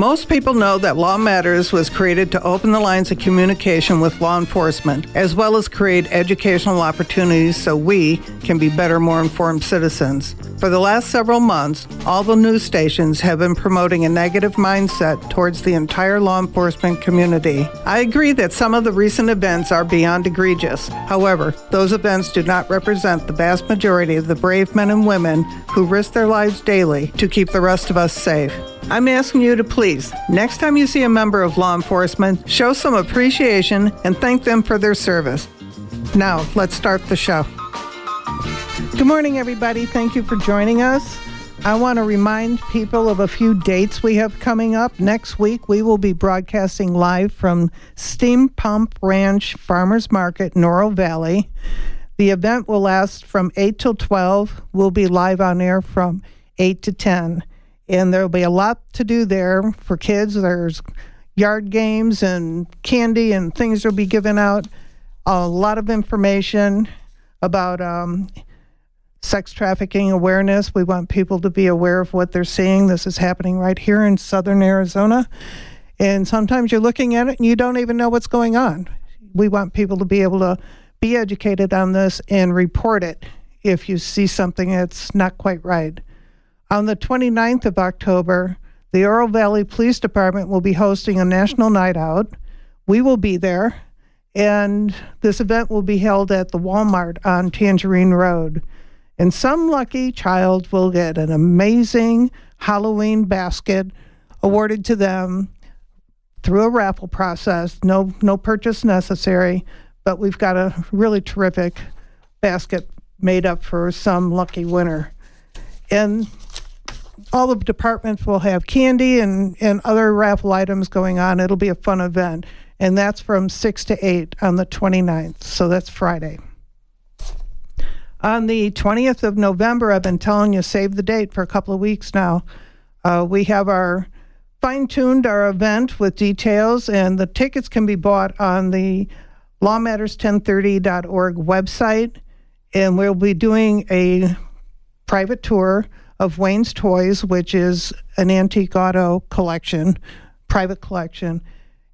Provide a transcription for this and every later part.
Most people know that Law Matters was created to open the lines of communication with law enforcement, as well as create educational opportunities so we can be better, more informed citizens. For the last several months, all the news stations have been promoting a negative mindset towards the entire law enforcement community. I agree that some of the recent events are beyond egregious. However, those events do not represent the vast majority of the brave men and women who risk their lives daily to keep the rest of us safe. I'm asking you to please, next time you see a member of law enforcement, show some appreciation and thank them for their service. Now, let's start the show. Good morning, everybody. Thank you for joining us. I want to remind people of a few dates we have coming up. Next week, we will be broadcasting live from Steam Pump Ranch Farmers Market in Oro Valley. The event will last from 8 till 12. We'll be live on air from 8 to 10 and there'll be a lot to do there for kids. There's yard games and candy and things will be given out. A lot of information about um, sex trafficking awareness. We want people to be aware of what they're seeing. This is happening right here in southern Arizona. And sometimes you're looking at it and you don't even know what's going on. We want people to be able to be educated on this and report it if you see something that's not quite right. On the 29th of October, the Oro Valley Police Department will be hosting a national night out. We will be there, and this event will be held at the Walmart on Tangerine Road. And some lucky child will get an amazing Halloween basket awarded to them through a raffle process. No, no purchase necessary, but we've got a really terrific basket made up for some lucky winner. And all the departments will have candy and, and other raffle items going on. It'll be a fun event. And that's from 6 to 8 on the 29th. So that's Friday. On the 20th of November, I've been telling you, save the date for a couple of weeks now. Uh, we have our fine tuned our event with details, and the tickets can be bought on the lawmatters1030.org website. And we'll be doing a private tour of Wayne's Toys, which is an antique auto collection, private collection.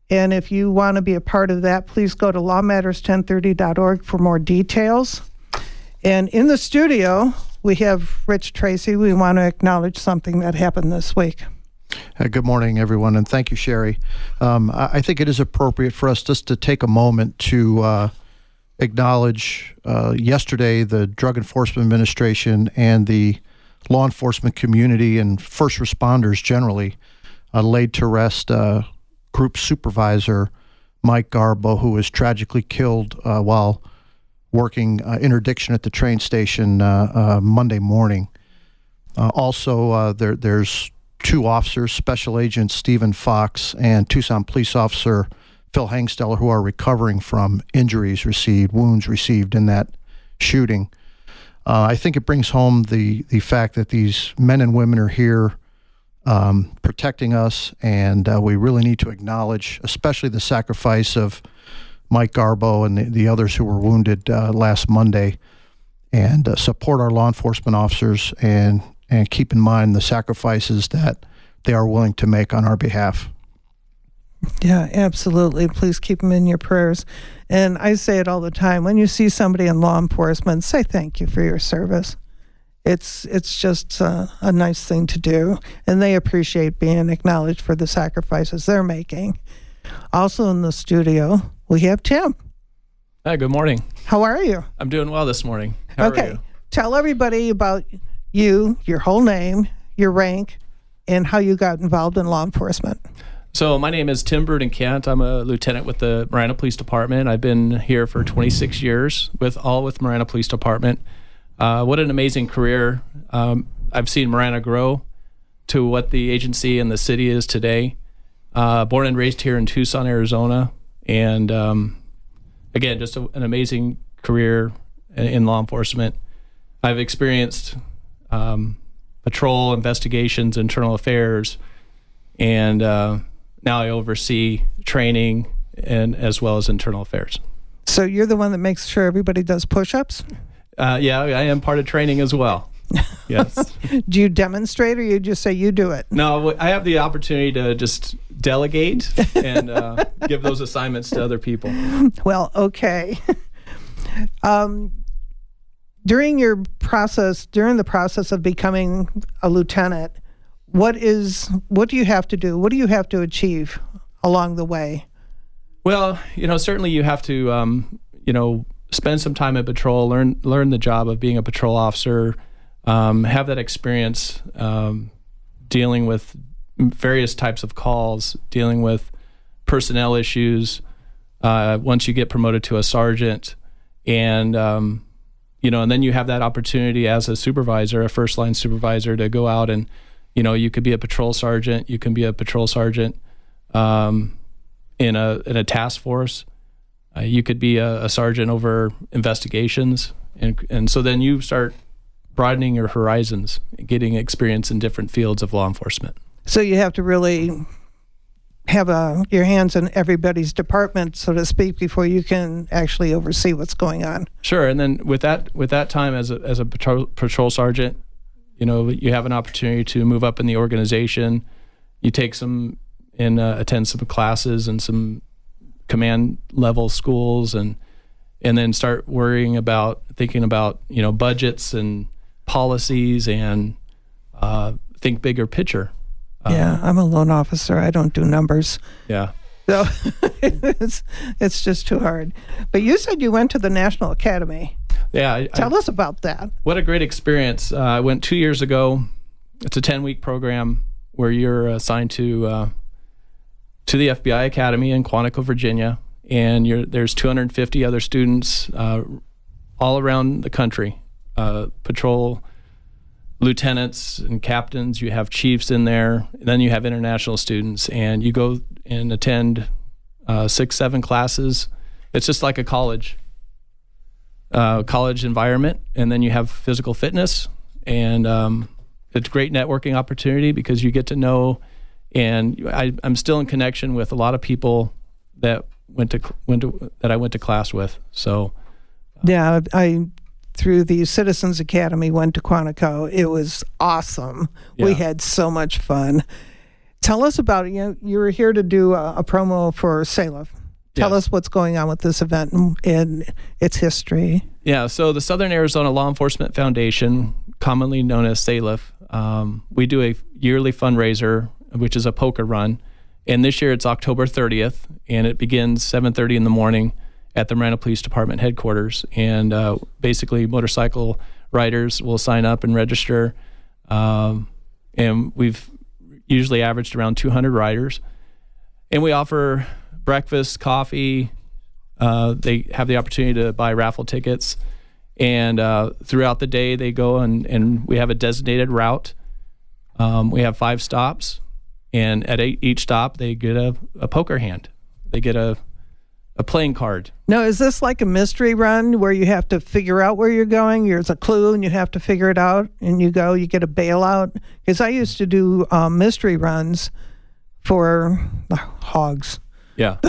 And if you want to be a part of that, please go to lawmatters1030.org for more details. And in the studio, we have Rich Tracy. We want to acknowledge something that happened this week. Uh, good morning, everyone, and thank you, Sherry. Um, I, I, think it is appropriate for us just to take a moment to uh, acknowledge uh, yesterday the Drug Enforcement Administration and the law enforcement community and first responders generally uh, laid to rest uh, group supervisor Mike Garbo, who was tragically killed uh, while working uh, interdiction at the train station uh, uh, Monday morning. also, there, there's two officers, Special Agent Stephen Fox and Tucson Police Officer Phil Hangsteller, who are recovering from injuries received, wounds received in that shooting. Uh, I think it brings home the the fact that these men and women are here um, protecting us, and uh, we really need to acknowledge, especially the sacrifice of Mike Garbo and the, the others who were wounded uh, last Monday, and uh, support our law enforcement officers and and keep in mind the sacrifices that they are willing to make on our behalf. Yeah, absolutely. Please keep them in your prayers. And I say it all the time. When you see somebody in law enforcement, say thank you for your service. It's it's just uh, a nice thing to do, and they appreciate being acknowledged for the sacrifices they're making. Also in the studio, we have Tim. Hi, good morning. How are you? I'm doing well this morning. How okay. Tell everybody about you, your whole name, your rank, and how you got involved in law enforcement. So my name is Tim Burden Kent. I'm a lieutenant with the Marana Police Department. I've been here for 26 years with all with Marana Police Department. Uh, what an amazing career! Um, I've seen Marana grow to what the agency and the city is today. Uh, born and raised here in Tucson, Arizona, and um, again, just a, an amazing career in, in, law enforcement. I've experienced um, patrol investigations, internal affairs, and uh, now I oversee training and as well as internal affairs. So you're the one that makes sure everybody does push-ups. Uh, yeah, I am part of training as well. Yes. Do you demonstrate or you just say you do it? No, I have the opportunity to just delegate and uh, give those assignments to other people. Well, okay. um, during your process, during the process of becoming a lieutenant, what is what do you have to do? What do you have to achieve along the way? Well, you know, certainly you have to, um, you know, spend some time at patrol, learn learn the job of being a patrol officer, um, have that experience um, dealing with various types of calls, dealing with personnel issues. Uh, once you get promoted to a sergeant, and um, you know, and then you have that opportunity as a supervisor, a first line supervisor, to go out and, you know, you could be a patrol sergeant, you can be a patrol sergeant um, in a in a task force. Uh, you could be a, a, sergeant over investigations, and and so then you start broadening your horizons, getting experience in different fields of law enforcement. So you have to really have a, your hands in everybody's department, so to speak, before you can actually oversee what's going on. Sure, and then with that with that time as a as a patrol, patrol sergeant, you know you have an opportunity to move up in the organization. You take some and uh, attend some classes and some command level schools and and then start worrying about thinking about you know budgets and policies and uh, think bigger picture. Uh, yeah, I'm a loan officer. I don't do numbers. Yeah. So it's it's just too hard. But you said you went to the National Academy. Yeah. I, Tell I, us about that. What a great experience. Uh, I went two years ago. It's a 10 week program where you're assigned to uh, to the FBI Academy in Quantico, Virginia, and there's 250 other students uh, all around the country, uh, patrol lieutenants and captains. You have chiefs in there. then you have international students, and you go and attend uh, six, seven classes. It's just like a college, uh, college environment, and then you have physical fitness, and um, it's a great networking opportunity because you get to know and I, am still in connection with a lot of people that went to went to that I went to class with. So, yeah, I through the Citizens Academy went to Quantico. It was awesome. Yeah. We had so much fun. Tell us about it. You know, you were here to do a, a promo for SALEF. Tell yes. us what's going on with this event and, and its history. Yeah, so the Southern Arizona Law Enforcement Foundation, commonly known as SALEF, um, we do a yearly fundraiser which is a poker run. And this year it's October 30th, and it begins 7:30 in the morning at the Marana Police Department headquarters. And uh, basically, motorcycle riders will sign up and register. Um, and we've usually averaged around 200 riders. And we offer breakfast, coffee. Uh, they have the opportunity to buy raffle tickets. And uh, throughout the day, they go and, and we have a designated route. Um, we have five stops and at each stop they get a, a poker hand. They get a a playing card. Now is this like a mystery run where you have to figure out where you're going? There's a clue and you have to figure it out and you go you get a bailout? Because i used to do um, mystery runs for the hogs. Yeah.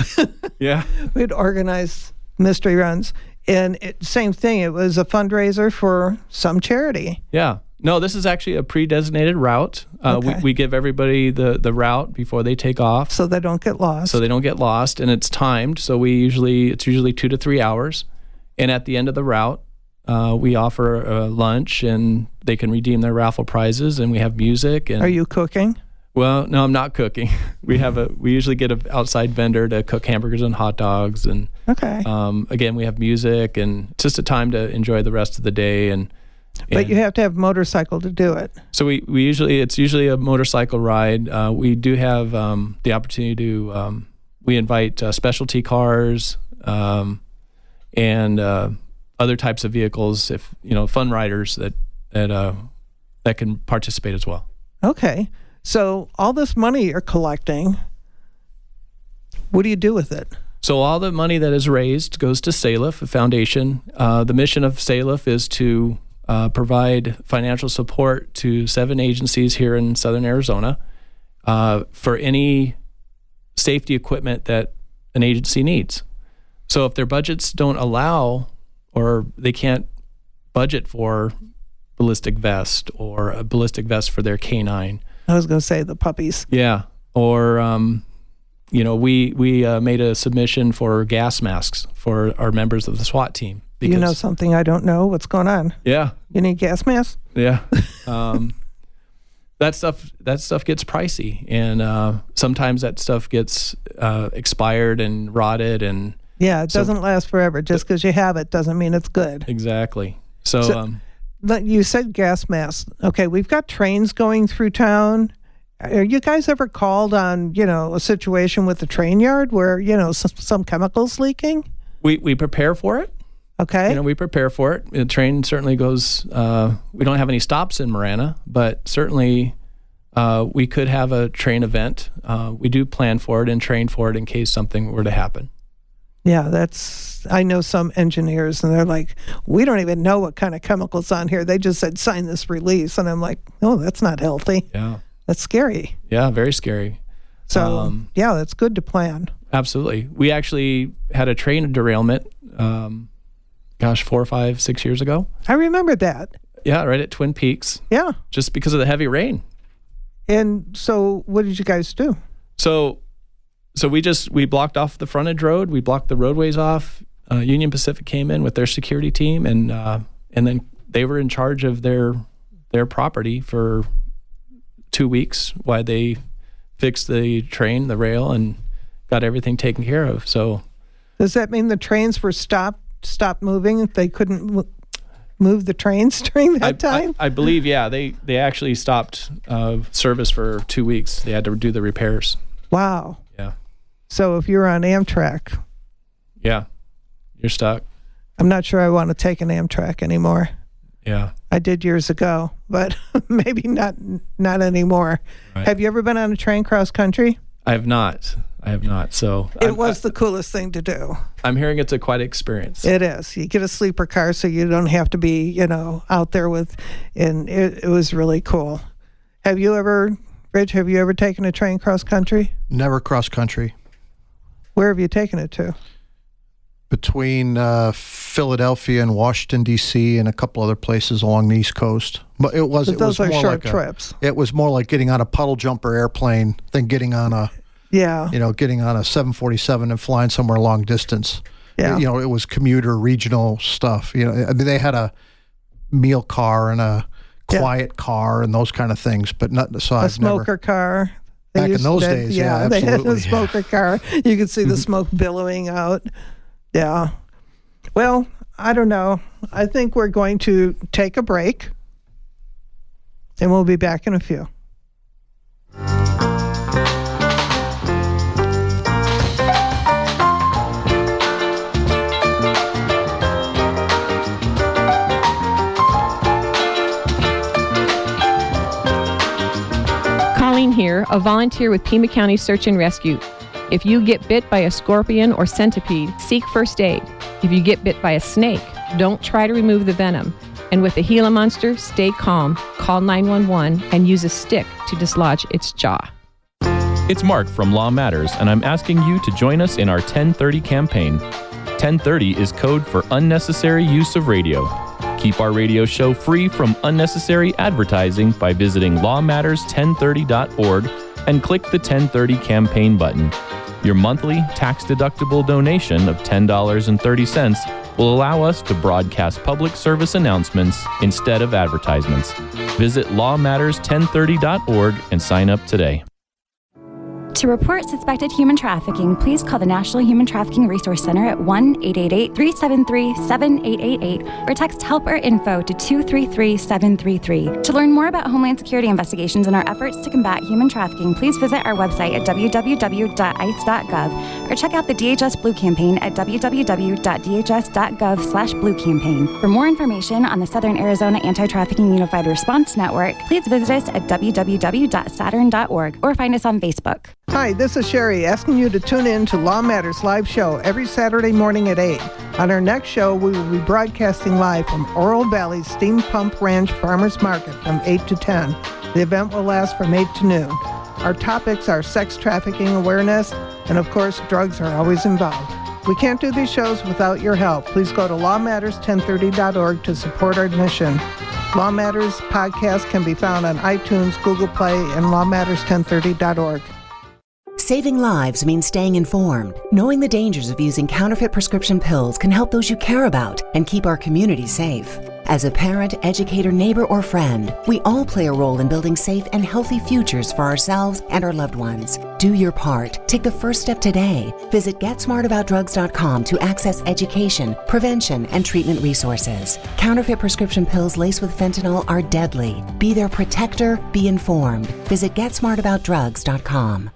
Yeah. We'd organize mystery runs. And it, same thing it was a fundraiser for some charity. Yeah no, this is actually a pre-designated route. Uh, okay. we, we give everybody the, the route before they take off, so they don't get lost. So they don't get lost, and it's timed. So we usually it's usually two to three hours, and at the end of the route, uh, we offer a lunch, and they can redeem their raffle prizes, and we have music. And are you cooking? Well, no, I'm not cooking. We have a we usually get an outside vendor to cook hamburgers and hot dogs, and okay. Um, again, we have music, and it's just a time to enjoy the rest of the day and but you have to have a motorcycle to do it. So we, we usually it's usually a motorcycle ride. Uh, we do have um, the opportunity to um, we invite uh, specialty cars um, and uh, other types of vehicles if you know fun riders that that uh, that can participate as well. Okay, so all this money you're collecting, what do you do with it? So all the money that is raised goes to SALEF, a foundation. Uh, the mission of SALEF is to uh, provide financial support to seven agencies here in southern Arizona uh, for any safety equipment that an agency needs. So if their budgets don't allow or they can't budget for ballistic vest or a ballistic vest for their canine. I was going to say the puppies. Yeah, or um, you know, we we uh, made a submission for gas masks for our members of the SWAT team. Because, you know something I don't know? What's going on? Yeah. You need gas masks? Yeah. Um, that stuff that stuff gets pricey, and uh, sometimes that stuff gets uh, expired and rotted, and yeah, it so, doesn't last forever. Just because you have it doesn't mean it's good. Exactly. So, so um, you said gas masks. Okay, we've got trains going through town. Are you guys ever called on you know a situation with the train yard where you know some, some chemicals leaking? We we prepare for it. Okay. You know, we prepare for it. The train certainly goes. Uh, we don't have any stops in Marana, but certainly uh, we could have a train event. Uh, we do plan for it and train for it in case something were to happen. Yeah, that's. I know some engineers, and they're like, "We don't even know what kind of chemicals on here." They just said sign this release, and I'm like, "Oh, that's not healthy. Yeah, that's scary. Yeah, very scary." So um, yeah, that's good to plan. Absolutely. We actually had a train derailment. Um, gosh, four, five, six years ago. I remember that. Yeah, right at Twin Peaks. Yeah. Just because of the heavy rain. And so, what did you guys do? So, so we just we blocked off the frontage road. We blocked the roadways off. Uh, Union Pacific came in with their security team, and uh, and then they were in charge of their their property for two weeks while they fixed the train, the rail, and got everything taken care of. So, does that mean the trains were stopped stopped moving? They couldn't move the trains during that I, time? I, I, believe, yeah. They they actually stopped uh, service for two weeks. They had to do the repairs. Wow. Yeah. So if you're on Amtrak, yeah, you're stuck. I'm not sure I want to take an Amtrak anymore. Yeah. I did years ago, but maybe not not anymore. Right. Have you ever been on a train cross country? I have not. I have not. So it I'm, was the coolest thing to do. I'm hearing it's a quite experience. It is. You get a sleeper car, so you don't have to be, you know, out there with. And it, it was really cool. Have you ever, Rich? Have you ever taken a train cross country? Never cross country. Where have you taken it to? Between uh, Philadelphia and Washington D.C. and a couple other places along the East Coast. But it was. But it those was are more short like trips. A, it was more like getting on a puddle jumper airplane than getting on a yeah. You know, getting on a 747 and flying somewhere long distance. Yeah. You know, it was commuter regional stuff. You know, I mean, they had a meal car and a quiet yeah. car and those kind of things, but not so a I've smoker never, car. They back in those days, yeah, yeah they had a smoker car. You could see the mm-hmm. smoke billowing out. Yeah. Well, I don't know. I think we're going to take a break, and we'll be back in a few. Here, a volunteer with Pima County Search and Rescue. If you get bit by a scorpion or centipede, seek first aid. If you get bit by a snake, don't try to remove the venom. And with the Gila monster, stay calm, call 911, and use a stick to dislodge its jaw. It's Mark from Law Matters, and I'm asking you to join us in our 1030 campaign. 1030 is code for unnecessary use of radio. Keep our radio show free from unnecessary advertising by visiting lawmatters1030.org and click the 1030 campaign button. Your monthly tax deductible donation of $10.30 will allow us to broadcast public service announcements instead of advertisements. Visit lawmatters1030.org and sign up today. To report suspected human trafficking, please call the National Human Trafficking Resource Center at 1 888 373 7888 or text help or info to 233 733. To learn more about Homeland Security investigations and our efforts to combat human trafficking, please visit our website at www.ice.gov or check out the DHS Blue Campaign at www.dhs.gov slash blue campaign. For more information on the Southern Arizona Anti-Trafficking Unified Response Network, please visit us at www.saturn.org or find us on Facebook. Hi, this is Sherry asking you to tune in to Law Matters live show every Saturday morning at 8. On our next show, we will be broadcasting live from Oro Valley Steam Pump Ranch Farmers Market from 8 to 10. The event will last from 8 to noon. Our topics are sex trafficking awareness, and of course, drugs are always involved. We can't do these shows without your help. Please go to lawmatters1030.org to support our mission. Law Matters podcast can be found on iTunes, Google Play, and lawmatters1030.org. Saving lives means staying informed. Knowing the dangers of using counterfeit prescription pills can help those you care about and keep our community safe. As a parent, educator, neighbor, or friend, we all play a role in building safe and healthy futures for ourselves and our loved ones. Do your part. Take the first step today. Visit GetSmartAboutDrugs.com to access education, prevention, and treatment resources. Counterfeit prescription pills laced with fentanyl are deadly. Be their protector, be informed. Visit GetSmartAboutDrugs.com.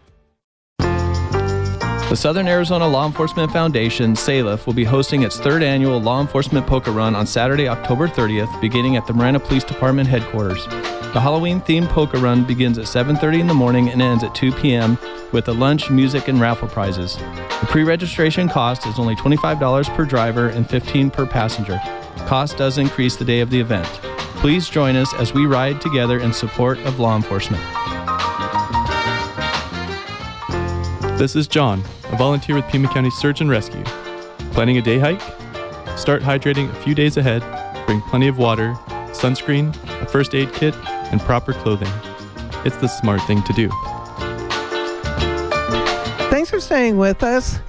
The Southern Arizona Law Enforcement Foundation, SALEF, will be hosting its third annual Law Enforcement Poker Run on Saturday, October 30th, beginning at the Marana Police Department headquarters. The Halloween-themed poker run begins at 7:30 in the morning and ends at 2 p.m. with a lunch, music, and raffle prizes. The pre-registration cost is only $25 per driver and 15 per passenger. Cost does increase the day of the event. Please join us as we ride together in support of law enforcement. This is John, a volunteer with Pima County Search and Rescue. Planning a day hike? Start hydrating a few days ahead. Bring plenty of water, sunscreen, a first aid kit, and proper clothing. It's the smart thing to do. Thanks for staying with us.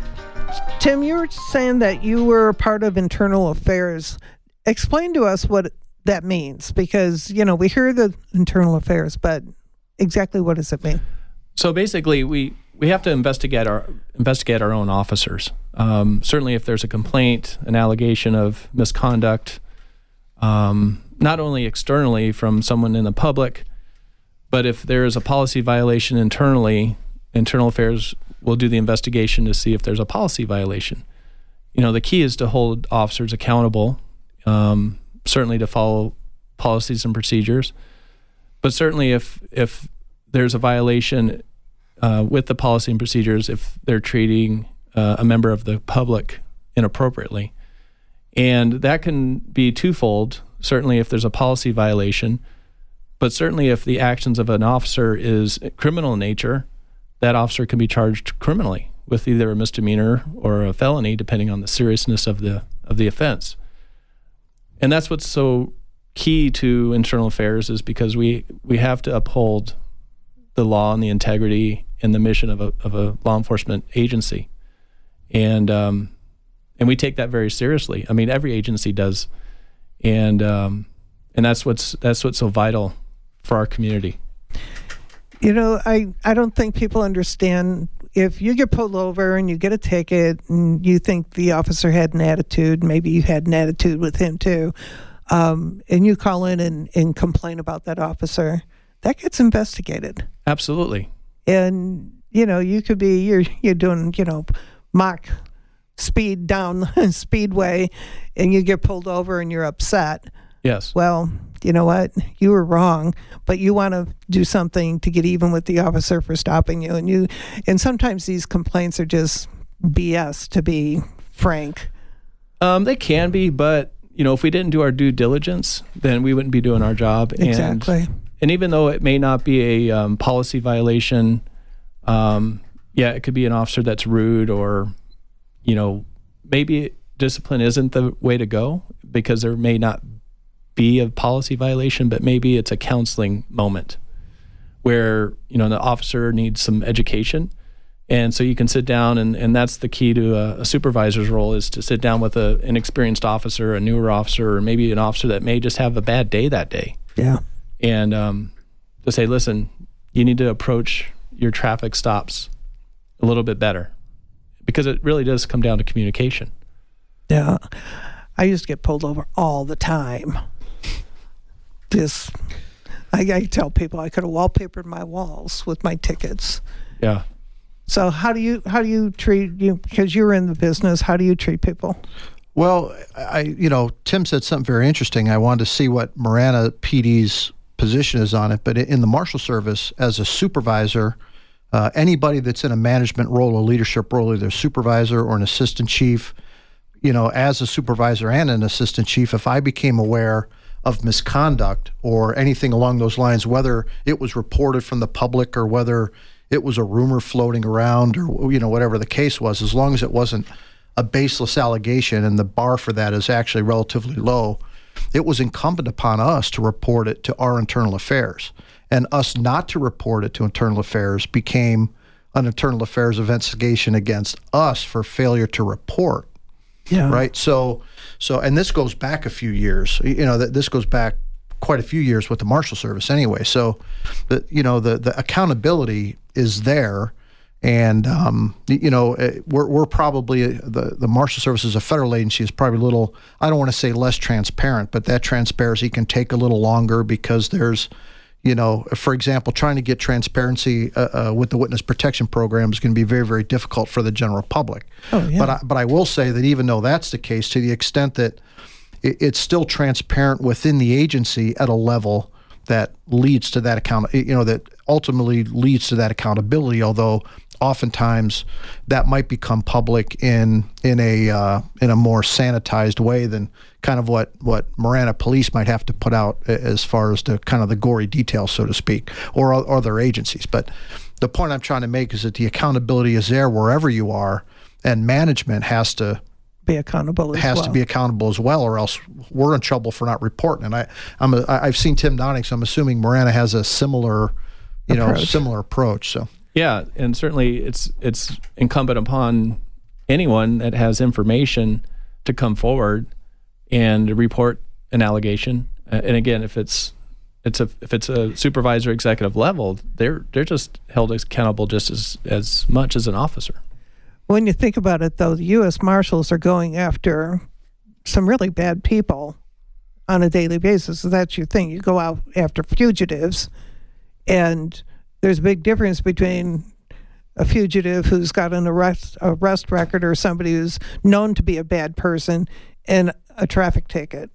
Tim, you were saying that you were a part of internal affairs. Explain to us what that means because, you know, we hear the internal affairs, but exactly what does it mean? So basically, we we have to investigate our investigate our own officers. Um, certainly, if there's a complaint, an allegation of misconduct, um, not only externally from someone in the public, but if there is a policy violation internally, internal affairs will do the investigation to see if there's a policy violation. You know, the key is to hold officers accountable, um, certainly to follow policies and procedures, but certainly if if there's a violation uh, with the policy and procedures if they're treating uh, a member of the public inappropriately. And that can be twofold. Certainly, if there's a policy violation, but certainly if the actions of an officer is criminal in nature, that officer can be charged criminally with either a misdemeanor or a felony, depending on the seriousness of the of the offense. And that's what's so key to internal affairs is because we we have to uphold the law and the integrity and the mission of a, of a law enforcement agency. And, um, and we take that very seriously. I mean, every agency does. And, um, and that's what's, that's what's so vital for our community. You know, I, I don't think people understand if you get pulled over and you get a ticket and you think the officer had an attitude, maybe you had an attitude with him too, um, and you call in and, and complain about that officer, that gets investigated. Absolutely. And you know, you could be you're you're doing you know Mach speed down the speedway, and you get pulled over and you're upset. Yes. Well, you know what? You were wrong, but you want to do something to get even with the officer for stopping you, and you and sometimes these complaints are just BS. To be frank. Um, they can be, but you know, if we didn't do our due diligence, then we wouldn't be doing our job. Exactly. And and even though it may not be a um, policy violation, um, yeah, it could be an officer that's rude or, you know, maybe discipline isn't the way to go because there may not be a policy violation, but maybe it's a counseling moment where, you know, the officer needs some education. And so you can sit down, and, and that's the key to a, a supervisor's role is to sit down with a, an experienced officer, a newer officer, or maybe an officer that may just have a bad day that day. Yeah and um, to say, listen, you need to approach your traffic stops a little bit better because it really does come down to communication. Yeah. I used to get pulled over all the time. Just, I, I tell people I could have wallpapered my walls with my tickets. Yeah. So how do you how do you treat you because you're in the business? How do you treat people? Well, I you know Tim said something very interesting. I wanted to see what Marana PD's position is on it, but in the Marshal Service, as a supervisor, uh, anybody that's in a management role, a leadership role, either supervisor or an assistant chief, you know, as a supervisor and an assistant chief, if I became aware of misconduct or anything along those lines, whether it was reported from the public or whether it was a rumor floating around or, you know, whatever the case was, as long as it wasn't a baseless allegation and the bar for that is actually relatively low, it was incumbent upon us to report it to our internal affairs. And us not to report it to internal affairs became an internal affairs investigation against us for failure to report. Yeah. Right. So, so, and this goes back a few years. You know, that this goes back quite a few years with the Marshal Service anyway. So, the you know the the accountability is there, and um, you know eh, we're we're probably the the Marshal Service as a federal agency is probably a little I don't want to say less transparent, but that transparency can take a little longer because there's you know, for example, trying to get transparency uh, uh, with the witness protection program is going to be very, very difficult for the general public. Oh, yeah. But I, but I will say that even though that's the case, to the extent that it, it's still transparent within the agency at a level that leads to that account, you know, that ultimately leads to that accountability. Although oftentimes that might become public in in a uh, in a more sanitized way than kind of what what Marana Police might have to put out as far as the kind of the gory details, so to speak, or other agencies. But the point I'm trying to make is that the accountability is there wherever you are, and management has to be accountable has well. to be accountable as well, or else we're in trouble for not reporting. And I, I'm a, I've seen Tim Downing, so I'm assuming Marana has a similar, you approach. know, similar approach. So yeah, and certainly it's it's incumbent upon anyone that has information to come forward and report an allegation. Uh, and again, if it's it's a if it's a supervisor executive level, they're they're just held accountable just as as much as an officer. When you think about it, though, the U.S. Marshals are going after some really bad people on a daily basis. So that's your thing. You go out after fugitives, and there's a big difference between a fugitive who's got an arrest arrest record or somebody who's known to be a bad person and a traffic ticket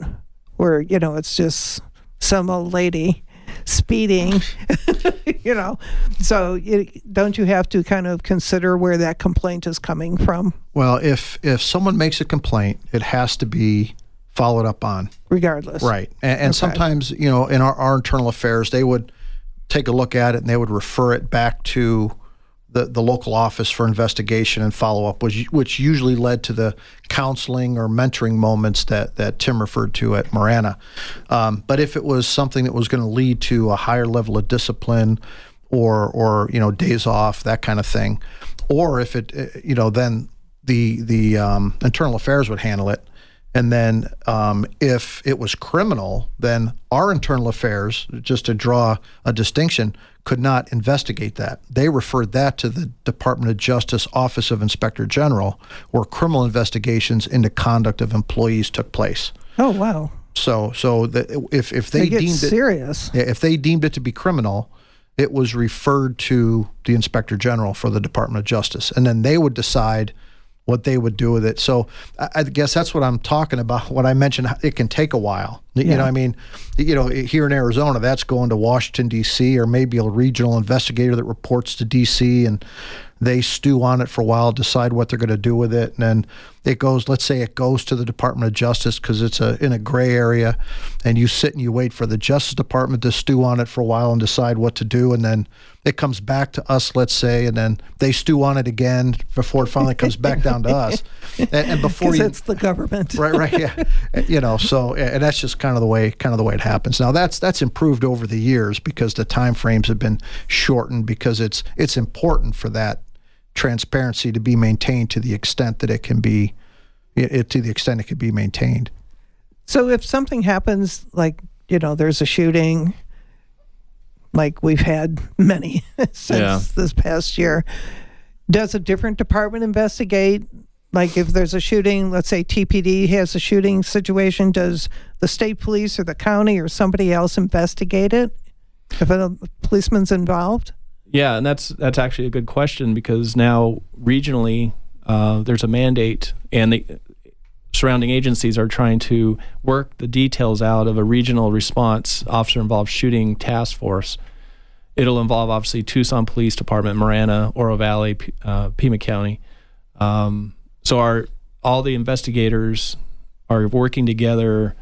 where you know it's just some old lady speeding you know. So don't you have to kind of consider where that complaint is coming from? Well if if someone makes a complaint it has to be followed up on. Regardless. Right. And, and okay. sometimes you know in our, our internal affairs they would take a look at it and they would refer it back to the, the local office for investigation and follow up, which, which usually led to the counseling or mentoring moments that, that Tim referred to at Marana. Um, but if it was something that was going to lead to a higher level of discipline or, or you know days off, that kind of thing, or if it you know then the the um, internal affairs would handle it. And then um, if it was criminal, then our internal affairs, just to draw a distinction, could not investigate that. They referred that to the Department of Justice Office of Inspector General, where criminal investigations into conduct of employees took place. Oh wow! So, so the, if if they, they deemed serious, it, if they deemed it to be criminal, it was referred to the Inspector General for the Department of Justice, and then they would decide what they would do with it. So I, I guess that's what I'm talking about. What I mentioned, it can take a while. You yeah. know, I mean, you know, here in Arizona, that's going to Washington D.C. or maybe a regional investigator that reports to D.C. and they stew on it for a while, decide what they're going to do with it, and then it goes. Let's say it goes to the Department of Justice because it's a in a gray area, and you sit and you wait for the Justice Department to stew on it for a while and decide what to do, and then it comes back to us. Let's say, and then they stew on it again before it finally comes back down to us, and, and before you, it's the government, right? Right, yeah, you know. So, and that's just kind of the way kind of the way it happens. Now, that's that's improved over the years because the time frames have been shortened because it's it's important for that transparency to be maintained to the extent that it can be, it, to the extent it can be maintained. So if something happens, like you know, there's a shooting, like we've had many since yeah. this past year, does a different department investigate? Like if there's a shooting, let's say TPD has a shooting situation, does the state police or the county or somebody else investigate it if a policeman's involved? Yeah, and that's that's actually a good question because now regionally uh, there's a mandate, and the surrounding agencies are trying to work the details out of a regional response officer involved shooting task force. It'll involve obviously Tucson Police Department, Marana, Oro Valley, uh, Pima County. Um, so our all the investigators are working together.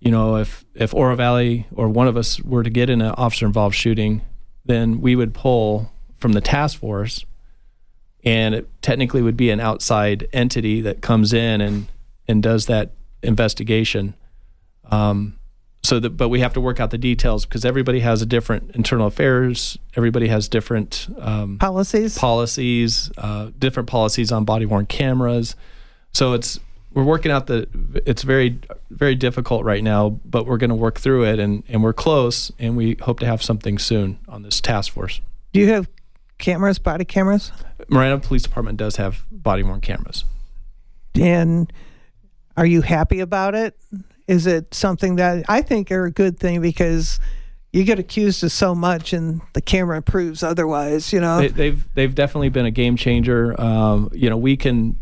You know, if if Oro Valley or one of us were to get in an officer involved shooting, then we would pull from the task force, and it technically would be an outside entity that comes in and and does that investigation. Um, so that, but we have to work out the details because everybody has a different internal affairs. Everybody has different um, Policies? policies, uh, different policies on body worn cameras. So it's we're working out the. It's very very difficult right now, but we're going to work through it, and and we're close, and we hope to have something soon on this task force. Do you have cameras, body cameras? Marana Police Department does have body worn cameras. And are you happy about it? Is it something that I think are a good thing because you get accused of so much and the camera proves otherwise, you know? They, they've they've definitely been a game changer. Um, you know, we can,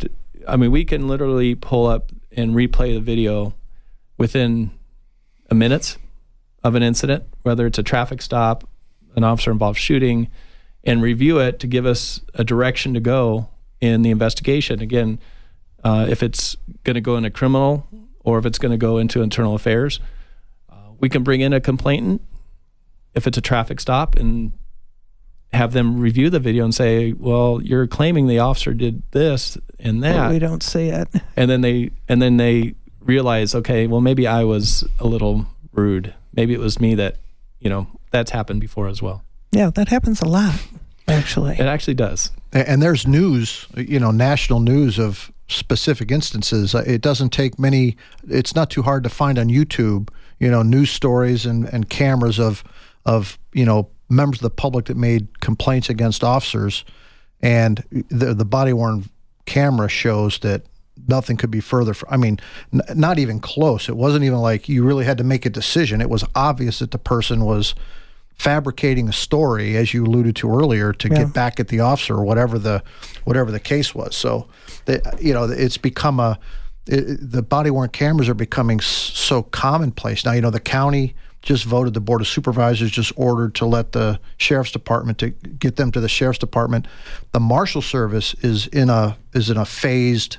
I mean, we can literally pull up and replay the video within a minute of an incident, whether it's a traffic stop, an officer involved shooting, and review it to give us a direction to go in the investigation. Again, uh, if it's going to go in a criminal or if it's going to go into internal affairs, uh, we can bring in a complainant if it's a traffic stop and have them review the video and say, "Well, you're claiming the officer did this and But that," we don't see it. and then they and then they realize, okay, well, maybe I was a little rude. Maybe it was me that, you know, that's happened before as well. Yeah, that happens a lot, actually. It actually does. And there's news, you know, national news of specific instances. Uh, It doesn't take many, it's not too hard to find on YouTube, you know, news stories and, and cameras of, of, you know, members of the public that made complaints against officers. And the, the body worn camera shows that nothing could be further. From, I mean, n- not even close. It wasn't even like you really had to make a decision. It was obvious that the person was fabricating a story, as you alluded to earlier, to Yeah. get back at the officer or whatever the whatever the case was. So, the, you know, it's become a it, the body worn cameras are becoming s- so commonplace now. You know, the county just voted. The board of supervisors just ordered to let the sheriff's department to get them to the sheriff's department. The marshal service is in a is in a phased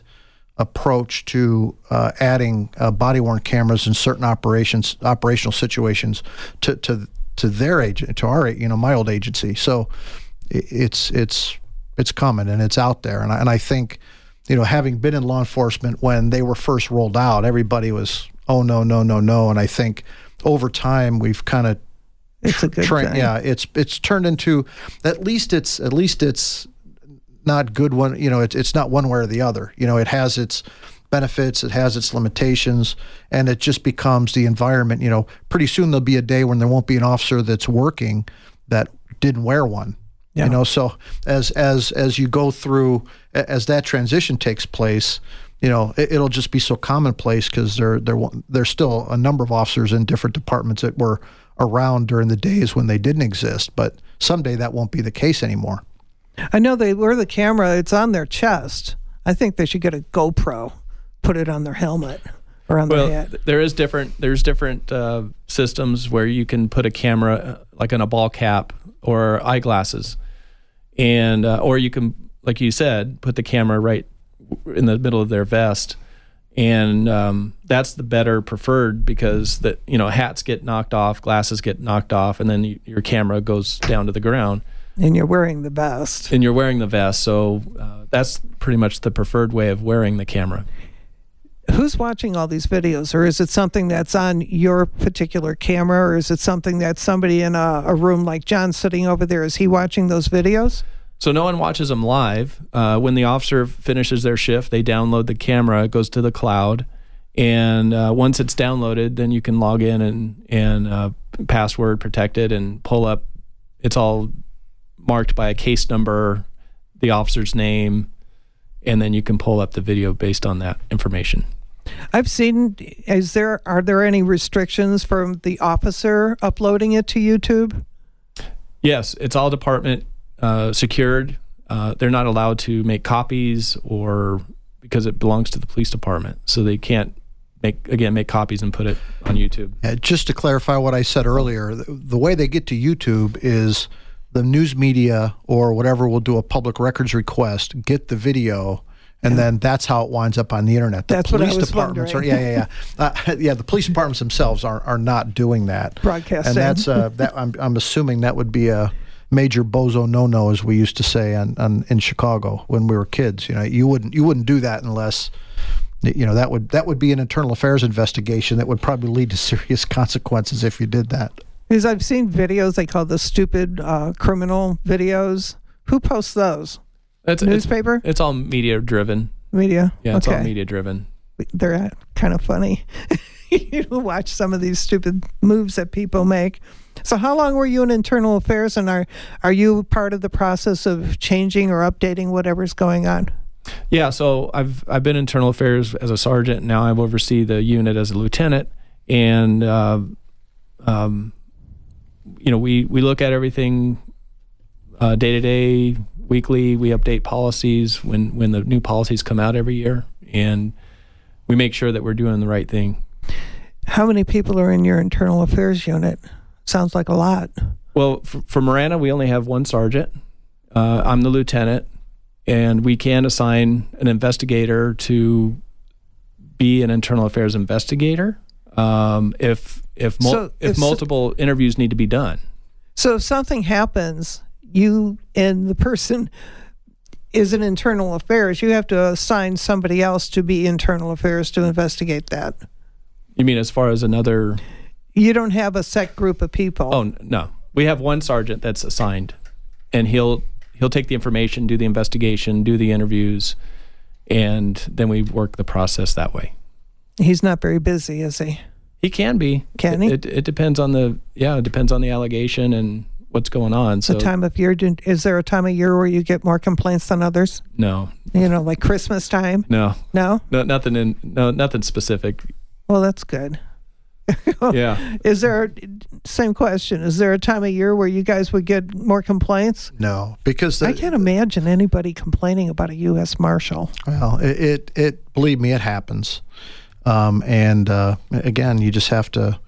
approach to uh, adding uh, body worn cameras in certain operations operational situations to to to their agent to our you know my old agency so it's it's it's coming and it's out there and I, and I think you know having been in law enforcement when they were first rolled out everybody was oh no no no no and I think over time we've kind of It's a good thing. yeah it's it's turned into at least it's at least it's not good one you know it's it's not one way or the other you know it has its benefits it has its limitations and it just becomes the environment you know pretty soon there'll be a day when there won't be an officer that's working that didn't wear one Yeah. you know so as as as you go through as that transition takes place you know it, it'll just be so commonplace because there there there's still a number of officers in different departments that were around during the days when they didn't exist but someday that won't be the case anymore I know they wear the camera, it's on their chest. I think they should get a GoPro, put it on their helmet or on Well, their head. th- there is different. There's different uh, systems where you can put a camera, uh, like in a ball cap or eyeglasses, and uh, or you can, like you said, put the camera right w- in the middle of their vest, and um, that's the better preferred because that you know hats get knocked off, glasses get knocked off, and then y your camera goes down to the ground, And you're wearing the vest. and you're wearing the vest. So uh, that's pretty much the preferred way of wearing the camera. Who's watching all these videos? Or is it something that's on your particular camera? Or is it something that somebody in a, a room like John sitting over there, is he watching those videos? So no one watches them live. Uh, when the officer finishes their shift, they download the camera. It goes to the cloud, and uh, once it's downloaded, then you can log in and and uh, password protected and pull up. It's all marked by a case number, the officer's name, and then you can pull up the video based on that information. I've seen. Is there are there any restrictions from the officer uploading it to YouTube? Yes, it's all department uh, secured. Uh, they're not allowed to make copies or because it belongs to the police department, so they can't make again make copies and put it on YouTube. Uh, just to clarify what I said earlier, the, the way they get to YouTube is the news media or whatever will do a public records request, get the video, and then that's how it winds up on the internet. The That's what I police was departments wondering. are yeah yeah yeah uh, yeah. The police departments themselves are are not doing that Broadcasting. and that's uh, that I'm I'm assuming that would be a major bozo no no as we used to say on, on in Chicago when we were kids. You know, you wouldn't you wouldn't do that unless you know that would that would be an internal affairs investigation that would probably lead to serious consequences if you did that. Because I've seen videos they call the stupid uh, criminal videos. Who posts those? It's, Newspaper? It's, it's all media driven. Media. Yeah, it's okay. all media driven. They're kind of funny. you watch some of these stupid moves that people make. So, how long were you in internal affairs, and are are you part of the process of changing or updating whatever's going on? Yeah, so I've I've been internal affairs as a sergeant. Now I oversee the unit as a lieutenant, and uh, um, you know we we look at everything day to day, weekly. We update policies when when the new policies come out every year, and we make sure that we're doing the right thing. How many people are in your internal affairs unit? Sounds like a lot. Well, for, for Marana, we only have one sergeant. Uh, I'm the lieutenant, and we can assign an investigator to be an internal affairs investigator um, if if, mul- So if, if so- multiple interviews need to be done. So, if something happens, you and the person is in internal affairs, you have to assign somebody else to be internal affairs to investigate that. You mean as far as another? You don't have a set group of people. Oh no, we have one sergeant that's assigned, and he'll he'll take the information, do the investigation, do the interviews, and then we work the process that way. He's not very busy, is he? He can be. Can it, he? It, it depends on the yeah. It depends on the allegation and what's going on. So the time of year, is there a time of year where you get more complaints than others? no, You know, like Christmas time? no, No? no, nothing in no nothing specific. Well, that's good. Yeah. Is there, same question, is there a time of year where you guys would get more complaints? No, because the, I can't imagine anybody complaining about a U.S. Marshal. Well, it, it, it believe me, it happens. Um, and uh, again, you just have to,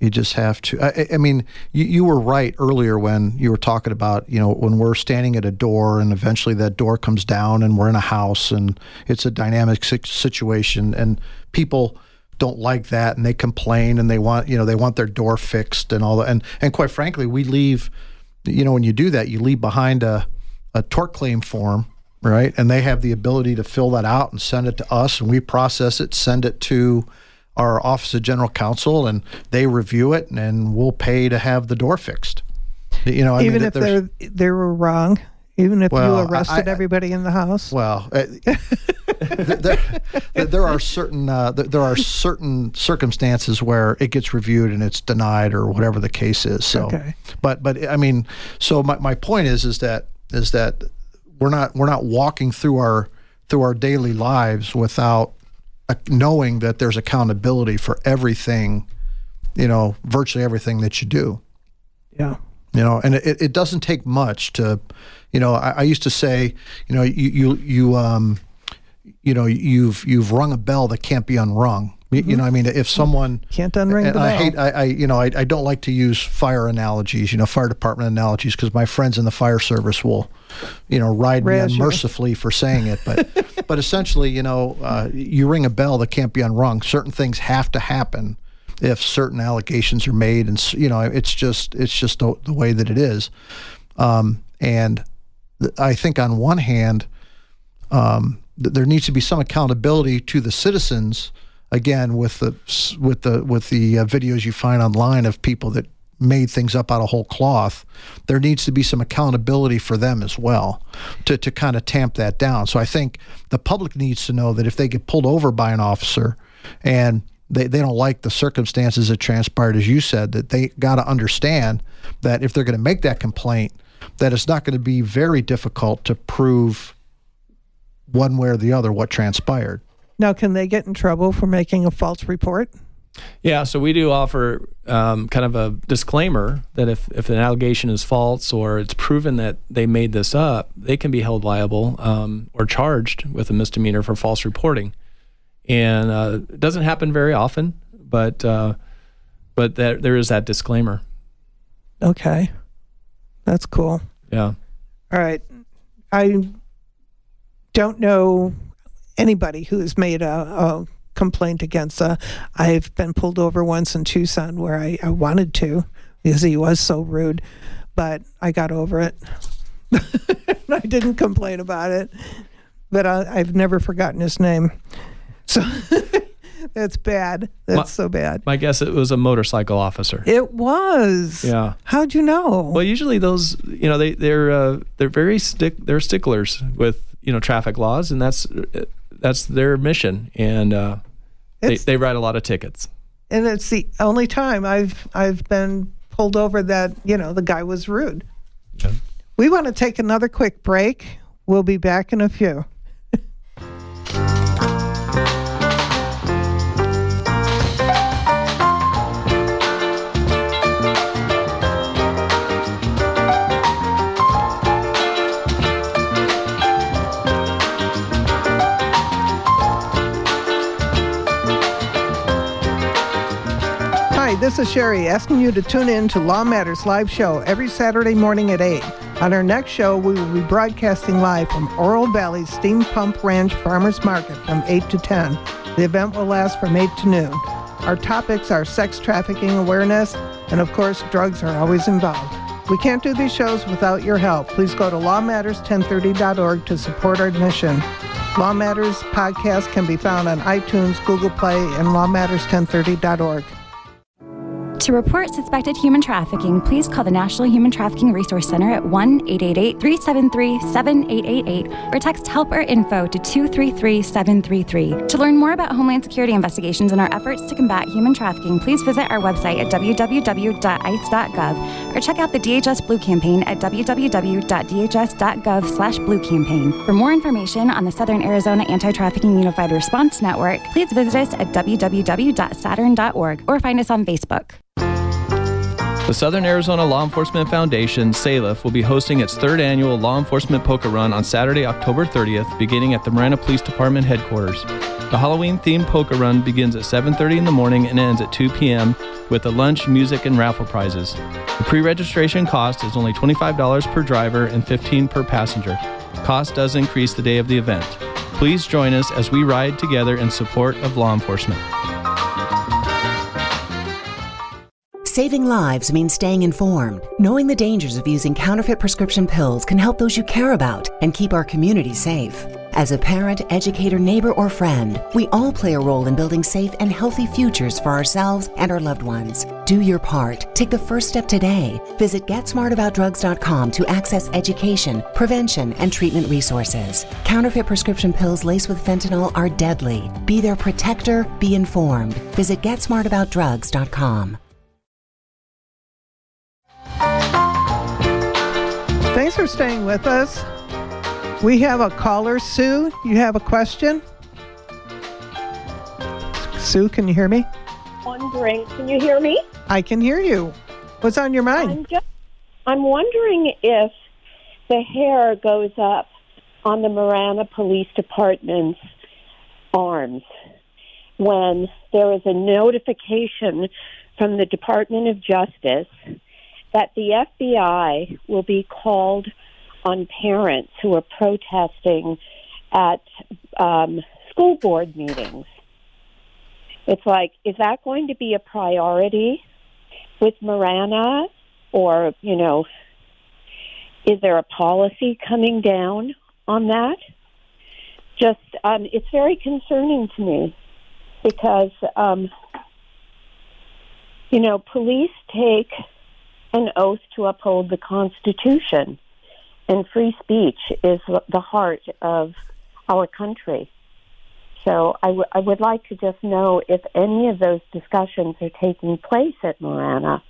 you just have to. I, I mean, you, you were right earlier when you were talking about, you know, when we're standing at a door and eventually that door comes down and we're in a house and it's a dynamic situation and people don't like that and they complain and they want, you know, they want their door fixed and all that. And and quite frankly, we leave, you know, when you do that, you leave behind a a tort claim form right? And they have the ability to fill that out and send it to us, and we process it, send it to our Office of General Counsel, and they review it, and and we'll pay to have the door fixed. You know, I even mean, if they're, they were wrong, even if Well, you arrested I- everybody in the house. well, uh, there, there, are certain uh, there there are certain circumstances where it gets reviewed and it's denied or whatever the case is. So, Okay. but but I mean, so my, my point is is that is that we're not we're not walking through our through our daily lives without uh, knowing that there's accountability for everything, you know, virtually everything that you do yeah. You know and it, it doesn't take much to you know I, I used to say you know you you you um you know you've you've rung a bell that can't be unrung you, you know i mean if someone Can't unring and the I hate I, I you know I, I don't like to use fire analogies you know fire department analogies because my friends in the fire service will you know ride me Razz you. unmercifully for saying it but but essentially you know uh, you ring a bell that can't be unrung certain things have to happen if certain allegations are made and you know it's just it's just the, the way that it is. Um, and th- I think on one hand um, th- there needs to be some accountability to the citizens again with the with the with the uh, videos you find online of people that made things up out of whole cloth. There needs to be some accountability for them as well to, to kind of tamp that down. So i think the public needs to know that if they get pulled over by an officer and they, they don't like the circumstances that transpired as you said that they got to understand that if they're going to make that complaint that it's not going to be very difficult to prove one way or the other what transpired Now, can they get in trouble for making a false report? Yeah, so we do offer um, kind of a disclaimer that if, if an allegation is false or it's proven that they made this up, they can be held liable um, or charged with a misdemeanor for false reporting. And uh, it doesn't happen very often, but uh, but there, there is that disclaimer. Okay. That's cool. Yeah. All right. I don't know anybody who has made a, a complaint against uh I've been pulled over once in Tucson where I, I wanted to because he was so rude, but I got over it. I didn't complain about it, but I, I've never forgotten his name. So that's bad. That's My- so bad. My guess it was a motorcycle officer. It was. Yeah. How'd you know? Well, usually those, you know, they they're uh, they're very stick they're sticklers with you know traffic laws, and that's that's their mission, and uh, they they write a lot of tickets. and it's the only time I've I've been pulled over that you know the guy was rude. Yeah. We want to take another quick break. We'll be back in a few. This is Sherry asking you to tune in to Law Matters live show every Saturday morning at 8. On our next show, we will be broadcasting live from Oro Valley Steam Pump Ranch Farmers Market from 8 to 10. The event will last from 8 to noon. Our topics are sex trafficking awareness, and of course, drugs are always involved. We can't do these shows without your help. Please go to lawmatters1030.org to support our mission. Law Matters podcast can be found on iTunes, Google Play, and lawmatters1030.org. To report suspected human trafficking, please call the National Human Trafficking Resource Center at 1 888 373 7888 or text help or info to 233 733. To learn more about Homeland Security investigations and our efforts to combat human trafficking, please visit our website at www.ice.gov or check out the DHS Blue Campaign at www.dhs.gov slash blue campaign. For more information on the Southern Arizona Anti-Trafficking Unified Response Network, please visit us at www.saturn.org or find us on Facebook. The Southern Arizona Law Enforcement Foundation, SALEF, will be hosting its third annual Law Enforcement Poker Run on Saturday, October 30th, beginning at the Marana Police Department headquarters. The Halloween-themed poker run begins at 7:30 in the morning and ends at 2 p.m. with a lunch, music, and raffle prizes. The pre-registration cost is only $25 per driver and 15 per passenger. Cost does increase the day of the event. Please join us as we ride together in support of law enforcement. Saving lives means staying informed. Knowing the dangers of using counterfeit prescription pills can help those you care about and keep our community safe. As a parent, educator, neighbor, or friend, we all play a role in building safe and healthy futures for ourselves and our loved ones. Do your part. Take the first step today. Visit GetSmartAboutDrugs.com to access education, prevention, and treatment resources. Counterfeit prescription pills laced with fentanyl are deadly. Be their protector. Be informed. Visit GetSmartAboutDrugs.com. Thanks for staying with us. We have a caller, Sue. You have a question? Sue, can you hear me? wondering, can you hear me? I can hear you. What's on your mind? I'm just, I'm wondering if the hair goes up on the Marana Police Department's arms when there is a notification from the Department of Justice that the FBI will be called on parents who are protesting at um, school board meetings. It's like, is that going to be a priority with Marana? Or, you know, is there a policy coming down on that? Just, um, it's very concerning to me because, um, you know, police take an oath to uphold the Constitution, and free speech is the heart of our country. So I, w- I would like to just know if any of those discussions are taking place at Marana.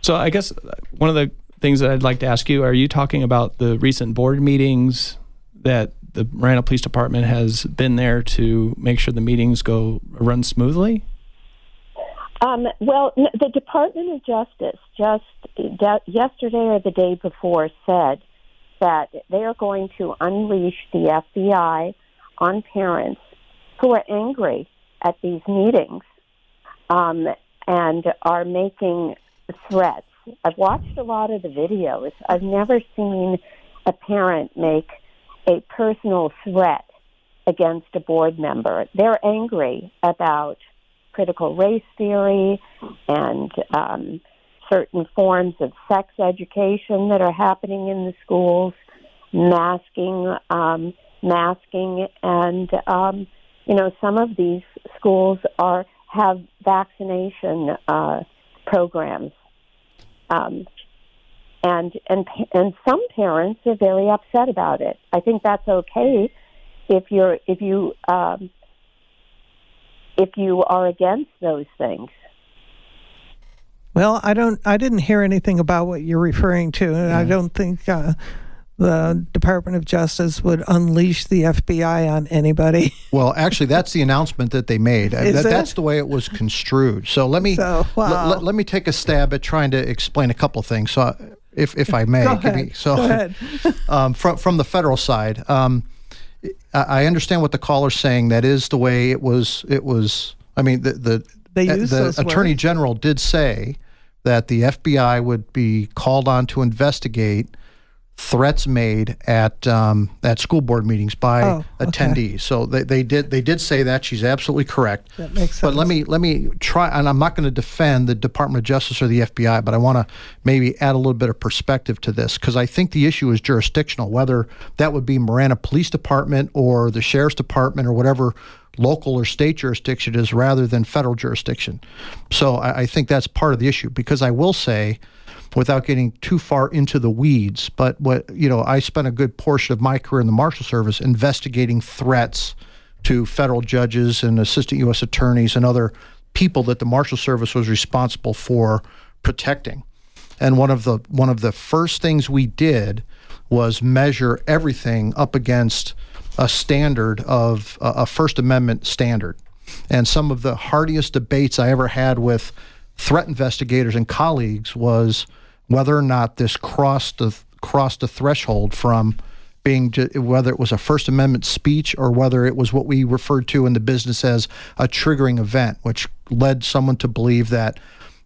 So I guess uh, one of the things that I'd like to ask you: Are you talking about the recent board meetings that the Marana Police Department has been there to make sure the meetings go run smoothly? Um, well, the Department of Justice just yesterday or the day before said that they are going to unleash the FBI on parents who are angry at these meetings um, and are making threats. I've watched a lot of the videos. I've never seen a parent make a personal threat against a board member. They're angry about critical race theory and um, certain forms of sex education that are happening in the schools, masking, um, masking, and um, you know, some of these schools are have vaccination uh, programs, um, and and and some parents are very upset about it. I think that's okay if you're if you um, if you are against those things. Well, I don't. I didn't hear anything about what you're referring to, and I don't think uh, the Department of Justice would unleash the FBI on anybody. Well, actually, that's the announcement that they made. Is That- it? That's the way it was construed. So let me So, let- wow. let, let me take a stab at trying to explain a couple things. So, if if I may, Go give me- so Go ahead. um, from from the federal side, um, I, I understand what the caller's saying. That is the way it was. It was. I mean, the the uh, the attorney words. general did say that the FBI would be called on to investigate threats made at um, at school board meetings by Oh, okay. attendees. So they, they did they did say that. She's absolutely correct. That makes sense. But let me let me try, and I'm not going to defend the Department of Justice or the FBI, but I want to maybe add a little bit of perspective to this because I think the issue is jurisdictional. Whether that would be Marana Police Department or the Sheriff's Department or whatever local or state jurisdiction is, rather than federal jurisdiction. So I, I think that's part of the issue because I will say without getting too far into the weeds. But what you know, I spent a good portion of my career in the Marshal Service investigating threats to federal judges and assistant U.S. attorneys and other people that the Marshal Service was responsible for protecting. And one of the one of the first things we did was measure everything up against a standard of a a First Amendment standard. And some of the hardiest debates I ever had with threat investigators and colleagues was whether or not this crossed the crossed the threshold from being whether it was a First Amendment speech or whether it was what we referred to in the business as a triggering event, which led someone to believe that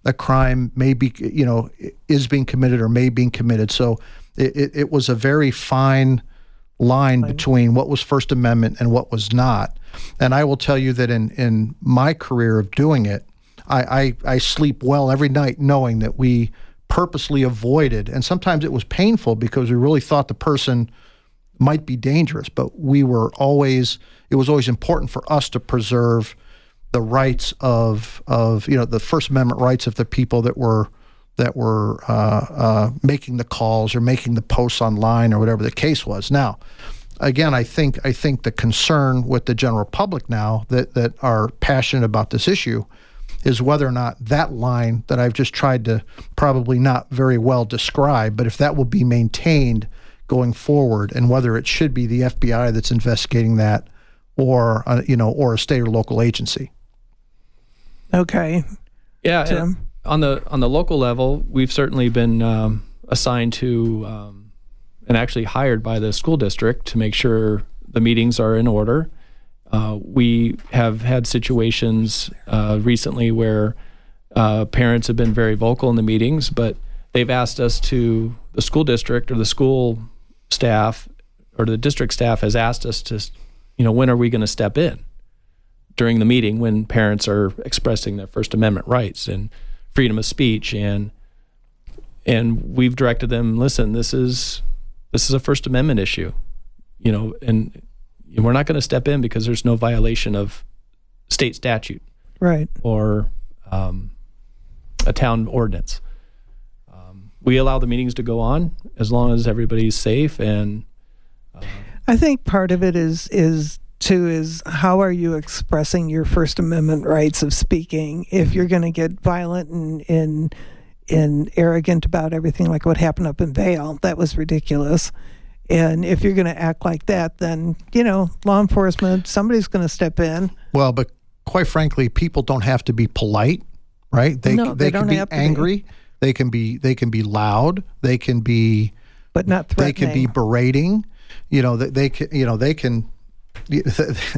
a crime may be, you know, is being committed or may be committed. So it, it, it was a very fine line between what was First Amendment and what was not. And I will tell you that in, in my career of doing it, I, I, I sleep well every night knowing that we purposely avoided, and sometimes it was painful because we really thought the person might be dangerous, but we were always, it was always important for us to preserve the rights of, of you know, the First Amendment rights of the people that were that were uh, uh, making the calls or making the posts online or whatever the case was. Now, again, I think I think the concern with the general public now that that are passionate about this issue is whether or not that line that I've just tried to probably not very well describe, but if that will be maintained going forward, and whether it should be the FBI that's investigating that, or uh, you know, or a state or local agency. Okay. Yeah, Tim? on the on the local level, we've certainly been um, assigned to um, and actually hired by the school district to make sure the meetings are in order. Uh, we have had situations uh, recently where uh, parents have been very vocal in the meetings, but they've asked us to the school district or the school staff or the district staff has asked us to, you know, when are we going to step in? during the meeting when parents are expressing their First Amendment rights and freedom of speech and and we've directed them listen this is this is a First Amendment issue you know and we're not going to step in because there's no violation of state statute. Right. or um, a town ordinance. Um, we allow the meetings to go on as long as everybody's safe and I think part of it is is too is how are you expressing your First Amendment rights of speaking? If you're going to get violent and and and arrogant about everything like what happened up in Vail that was ridiculous and if you're going to act like that then you know law enforcement somebody's going to step in Well, but quite frankly, people don't have to be polite, right? They No, they can don't be have to be. angry. They can be they can be loud. They can be but not threatening. they can be berating. You know, they, they can you know they can.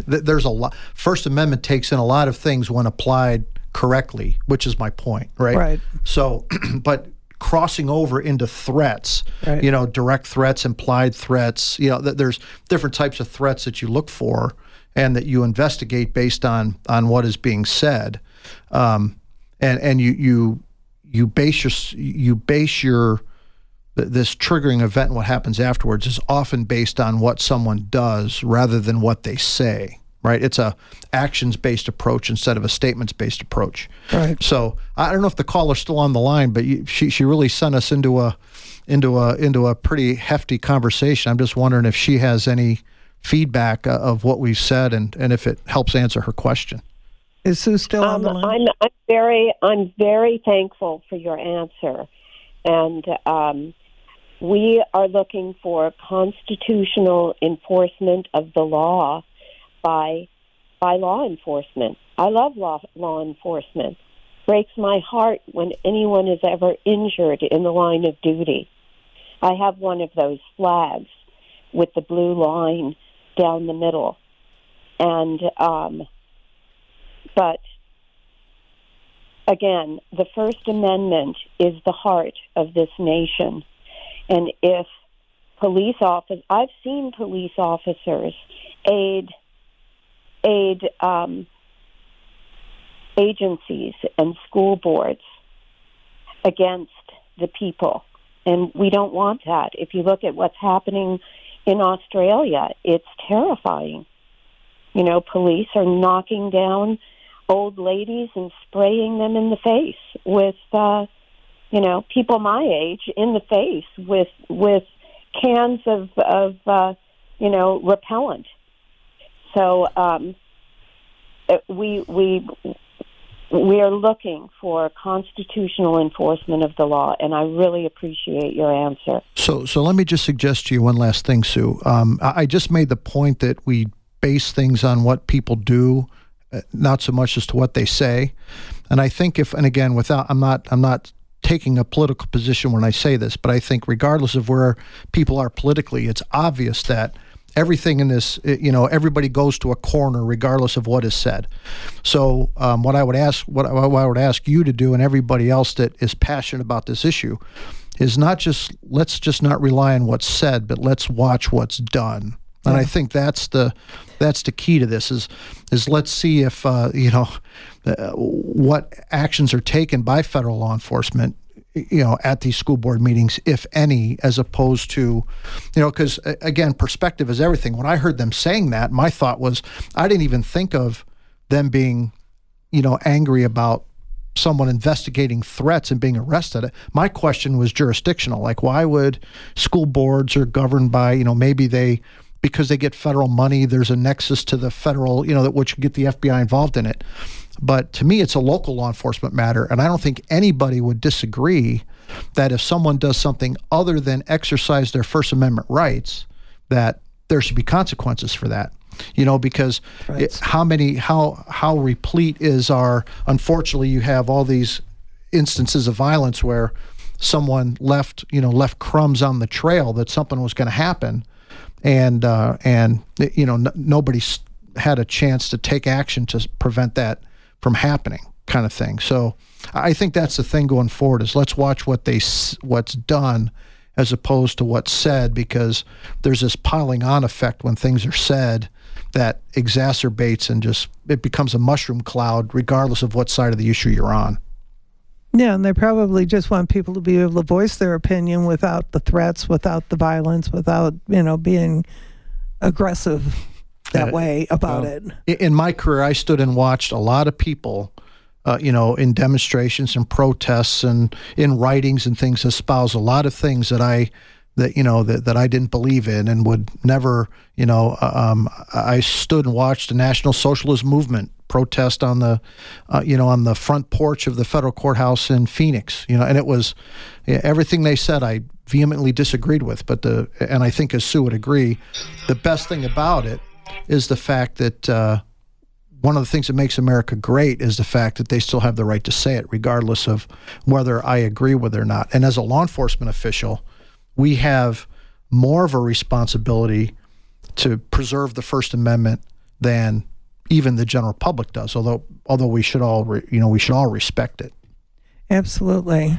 There's a lot. First Amendment takes in a lot of things when applied correctly, which is my point, right? Right. So, but crossing over into threats, Right. you know, direct threats, implied threats, you know, th- there's different types of threats that you look for and that you investigate based on on what is being said, um, and and you you you base your you base your this triggering event and what happens afterwards is often based on what someone does rather than what they say. Right? It's a actions based approach instead of a statements based approach. Right. So I don't know if the caller's still on the line, but you, she she really sent us into a into a into a pretty hefty conversation. I'm just wondering if she has any feedback uh, of what we've said and and if it helps answer her question. Is Sue still on Um, the line? I'm, I'm very, I'm very thankful for your answer, and um, we are looking for constitutional enforcement of the law by by law enforcement. I love law law enforcement. Breaks my heart when anyone is ever injured in the line of duty. I have one of those flags with the blue line down the middle, and um, but again, the First Amendment is the heart of this nation. And if police office, I've seen police officers aid aid um, agencies and school boards against the people, and we don't want that. If you look at what's happening in Australia, it's terrifying. You know, police are knocking down old ladies and spraying them in the face with, uh, you know, people my age in the face with with cans of of uh, you know repellent. So um, uh, we we we are looking for constitutional enforcement of the law, and I really appreciate your answer. So, so let me just suggest to you one last thing, Sue. Um, I I just made the point that we base things on what people do, uh, not so much as to what they say. And I think if, and again, without, I'm not, I'm not taking a political position when I say this, but I think regardless of where people are politically, it's obvious that everything in this, uh, you know, everybody goes to a corner regardless of what is said. So, um, what I would ask, what I, what I would ask you to do, and everybody else that is passionate about this issue, is not just let's just not rely on what's said, but let's watch what's done. And I think that's the that's the key to this is is let's see if uh, you know uh, what actions are taken by federal law enforcement you know at these school board meetings if any as opposed to you know because again perspective is everything. When i heard them saying that my thought was i didn't even think of them being you know angry about someone investigating threats and being arrested. My question was jurisdictional. Like why would school boards are governed by you know maybe they because they get federal money there's a nexus to the federal you know that which get the fbi involved in it but to me it's a local law enforcement matter and i don't think anybody would disagree that if someone does something other than exercise their first amendment rights that there should be consequences for that you know because it, how many how how replete is our unfortunately you have all these instances of violence where someone left you know left crumbs on the trail that something was going to happen and uh, and you know n- nobody's had a chance to take action to prevent that from happening kind of thing. So i think that's the thing going forward is let's watch what they what's done as opposed to what's said because there's this piling on effect when things are said that exacerbates and just it becomes a mushroom cloud regardless of what side of the issue you're on. Yeah, and they probably just want people to be able to voice their opinion without the threats, without the violence, without, you know, being aggressive that Yeah. way about it. In my career, I stood and watched a lot of people, uh, you know, in demonstrations and protests and in writings and things espouse a lot of things that I, that you know, that, that I didn't believe in and would never, you know, uh, um, I stood and watched the National Socialist Movement protest on the, uh, you know, on the front porch of the federal courthouse in Phoenix, you know, and it was yeah, everything they said I vehemently disagreed with, but the, and I think as Sue would agree, the best thing about it is the fact that uh, one of the things that makes America great is the fact that they still have the right to say it, regardless of whether I agree with it or not. And as a law enforcement official, we have more of a responsibility to preserve the First Amendment than even the general public does. Although, although we should all, re, you know, we should all respect it. Absolutely.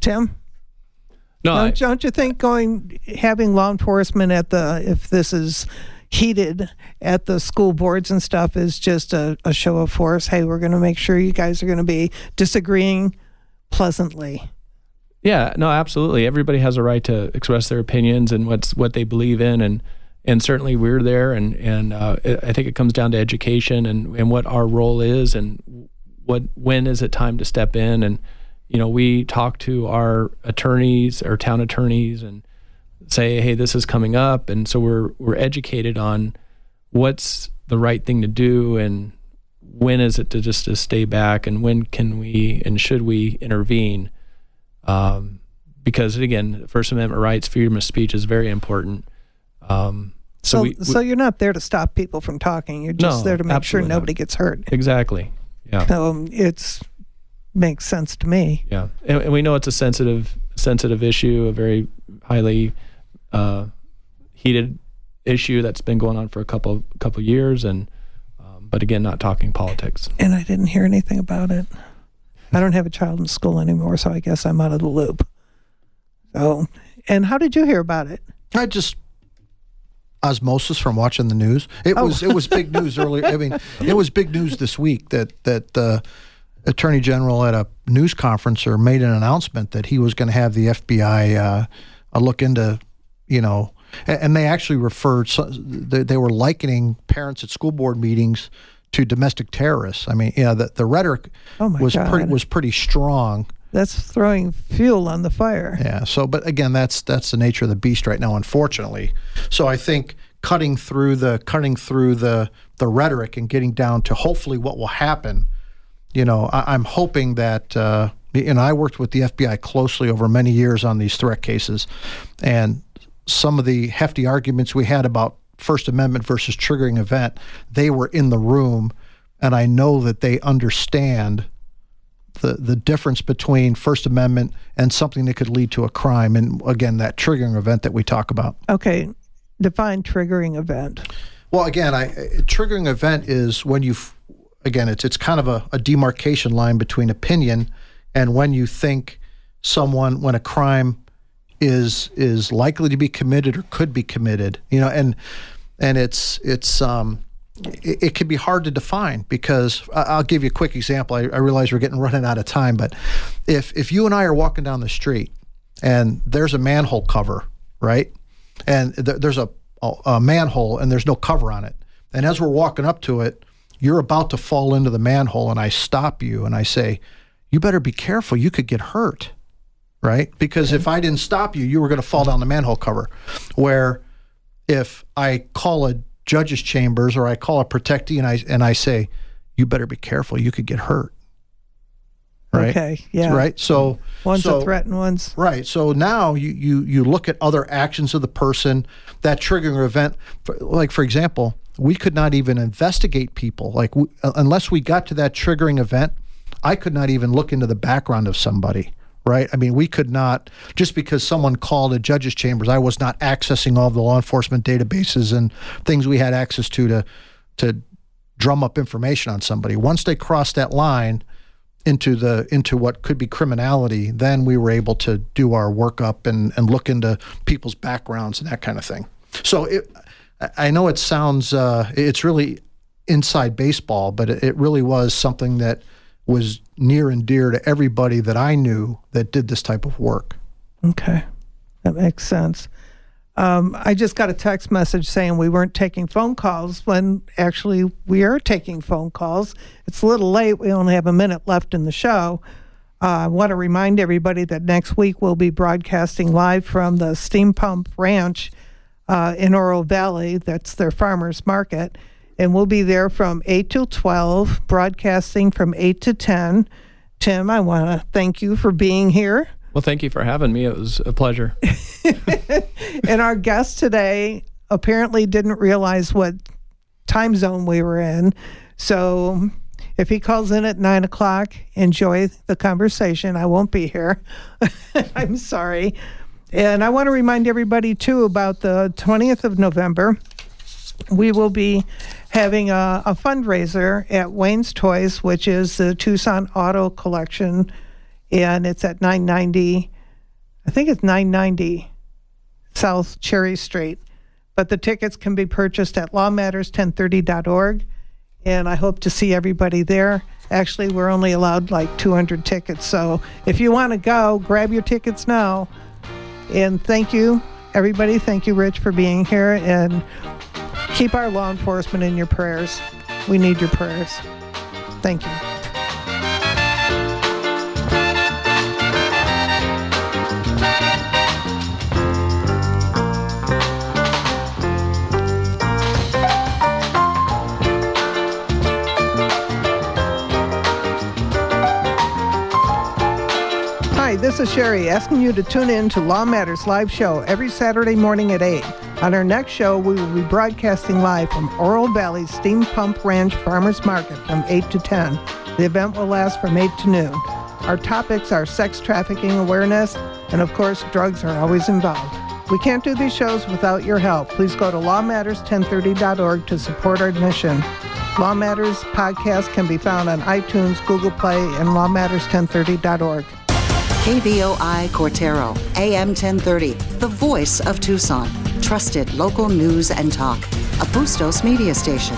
Tim? No, don't, don't you think going having law enforcement at the if this is heated at the school boards and stuff is just a, a show of force. Hey we're going to make sure you guys are going to be disagreeing pleasantly. Yeah, no, absolutely. Everybody has a right to express their opinions and what's what they believe in, and and certainly we're there, and and uh, I think it comes down to education and and what our role is, and what when is it time to step in, and you know we talk to our attorneys, our town attorneys, and say, hey, this is coming up, and so we're we're educated on what's the right thing to do and when is it to just to stay back and when can we and should we intervene. Um, because again first amendment rights freedom of speech is very important. Um, so, so, we, so you're not there to stop people from talking. You're just no, there to make sure nobody not. gets hurt. Exactly. Yeah. So um, it's makes sense to me. Yeah. And, and, we know it's a sensitive sensitive issue a very highly uh, heated issue that's been going on for a couple couple years, and um, but again, not talking politics. And I didn't hear anything about it. I don't have a child in school anymore, so I guess I'm out of the loop. So, and how did you hear about it? I just osmosis from watching the news. It oh. was it was big news earlier. I mean, it was big news this week that that the attorney general at a news conference or made an announcement that he was going to have the FBI uh, look into, you know, and they actually referred. They were likening parents at school board meetings to domestic terrorists. I mean, yeah, the, the rhetoric oh was God. pretty was pretty strong. That's throwing fuel on the fire. Yeah. So, but again, that's that's the nature of the beast right now, unfortunately. So I think cutting through the cutting through the the rhetoric and getting down to hopefully what will happen. You know, I, am hoping that. Uh, and I worked with the FBI closely over many years on these threat cases, and some of the hefty arguments we had about First Amendment versus triggering event, they were in the room, and I know that they understand the the difference between First Amendment and something that could lead to a crime, and again, that triggering event that we talk about. Okay, define triggering event. Well, again, I, triggering event is when you, again, it's it's kind of a, a demarcation line between opinion and when you think someone when a crime is is likely to be committed or could be committed. You know, and and it's it's um, it, it can be hard to define because I'll give you a quick example. I, I realize we're getting running out of time, but if if you and I are walking down the street and there's a manhole cover, right, and th- there's a, a, a manhole and there's no cover on it, and as we're walking up to it, you're about to fall into the manhole, and I stop you and I say, "You better be careful. You could get hurt." Right? Because if I didn't stop you, you were going to fall down the manhole cover. Where if I call a judge's chambers or I call a protectee and I and I say, you better be careful, you could get hurt. Right. Okay. Yeah. Right. So one's so, a threat and one's right. So now you you you look at other actions of the person that triggering event. For, like for example, we could not even investigate people like we, unless we got to that triggering event. I could not even look into the background of somebody right? I mean, we could not, just because someone called a judge's chambers, I was not accessing all the law enforcement databases and things we had access to to, to drum up information on somebody. Once they crossed that line into the into what could be criminality, then we were able to do our workup and, and look into people's backgrounds and that kind of thing. So it, I know it sounds, uh, it's really inside baseball, but it really was something that – was near and dear to everybody that I knew that did this type of work. Okay, that makes sense. Um, I just got a text message saying we weren't taking phone calls when actually we are taking phone calls. It's a little late. We only have a minute left in the show. Uh, I want to remind everybody that next week we'll be broadcasting live from the Steam Pump Ranch uh, in Oro Valley. That's their farmers market and we'll be there from 8 till 12, broadcasting from 8 to 10. Tim, I want to thank you for being here. Well, thank you for having me. It was a pleasure. and our guest today apparently didn't realize what time zone we were in. So if he calls in at nine o'clock, enjoy the conversation. I won't be here. I'm sorry. And I want to remind everybody, too, about the 20th of November. We will be having a, a fundraiser at Wayne's Toys, which is the Tucson Auto Collection, and it's at 990. I think it's 990 South Cherry Street. But the tickets can be purchased at lawmatters1030.org, and I hope to see everybody there. Actually, we're only allowed like 200 tickets, so if you want to go, grab your tickets now. And thank you Everybody, thank you, Rich, for being here, and keep our law enforcement in your prayers. We need your prayers. Thank you. Hi, this is Sherry asking you to tune in to Law Matters live show every Saturday morning at 8. On our next show, we will be broadcasting live from Oro Valley Steam Pump Ranch Farmers Market from 8 to 10. The event will last from 8 to noon. Our topics are sex trafficking awareness, and of course, drugs are always involved. We can't do these shows without your help. Please go to lawmatters1030.org to support our mission. Law Matters podcast can be found on iTunes, Google Play, and lawmatters1030.org. KVOI Cortaro, AM 1030, the voice of Tucson. Trusted local news and talk. A Bustos media station.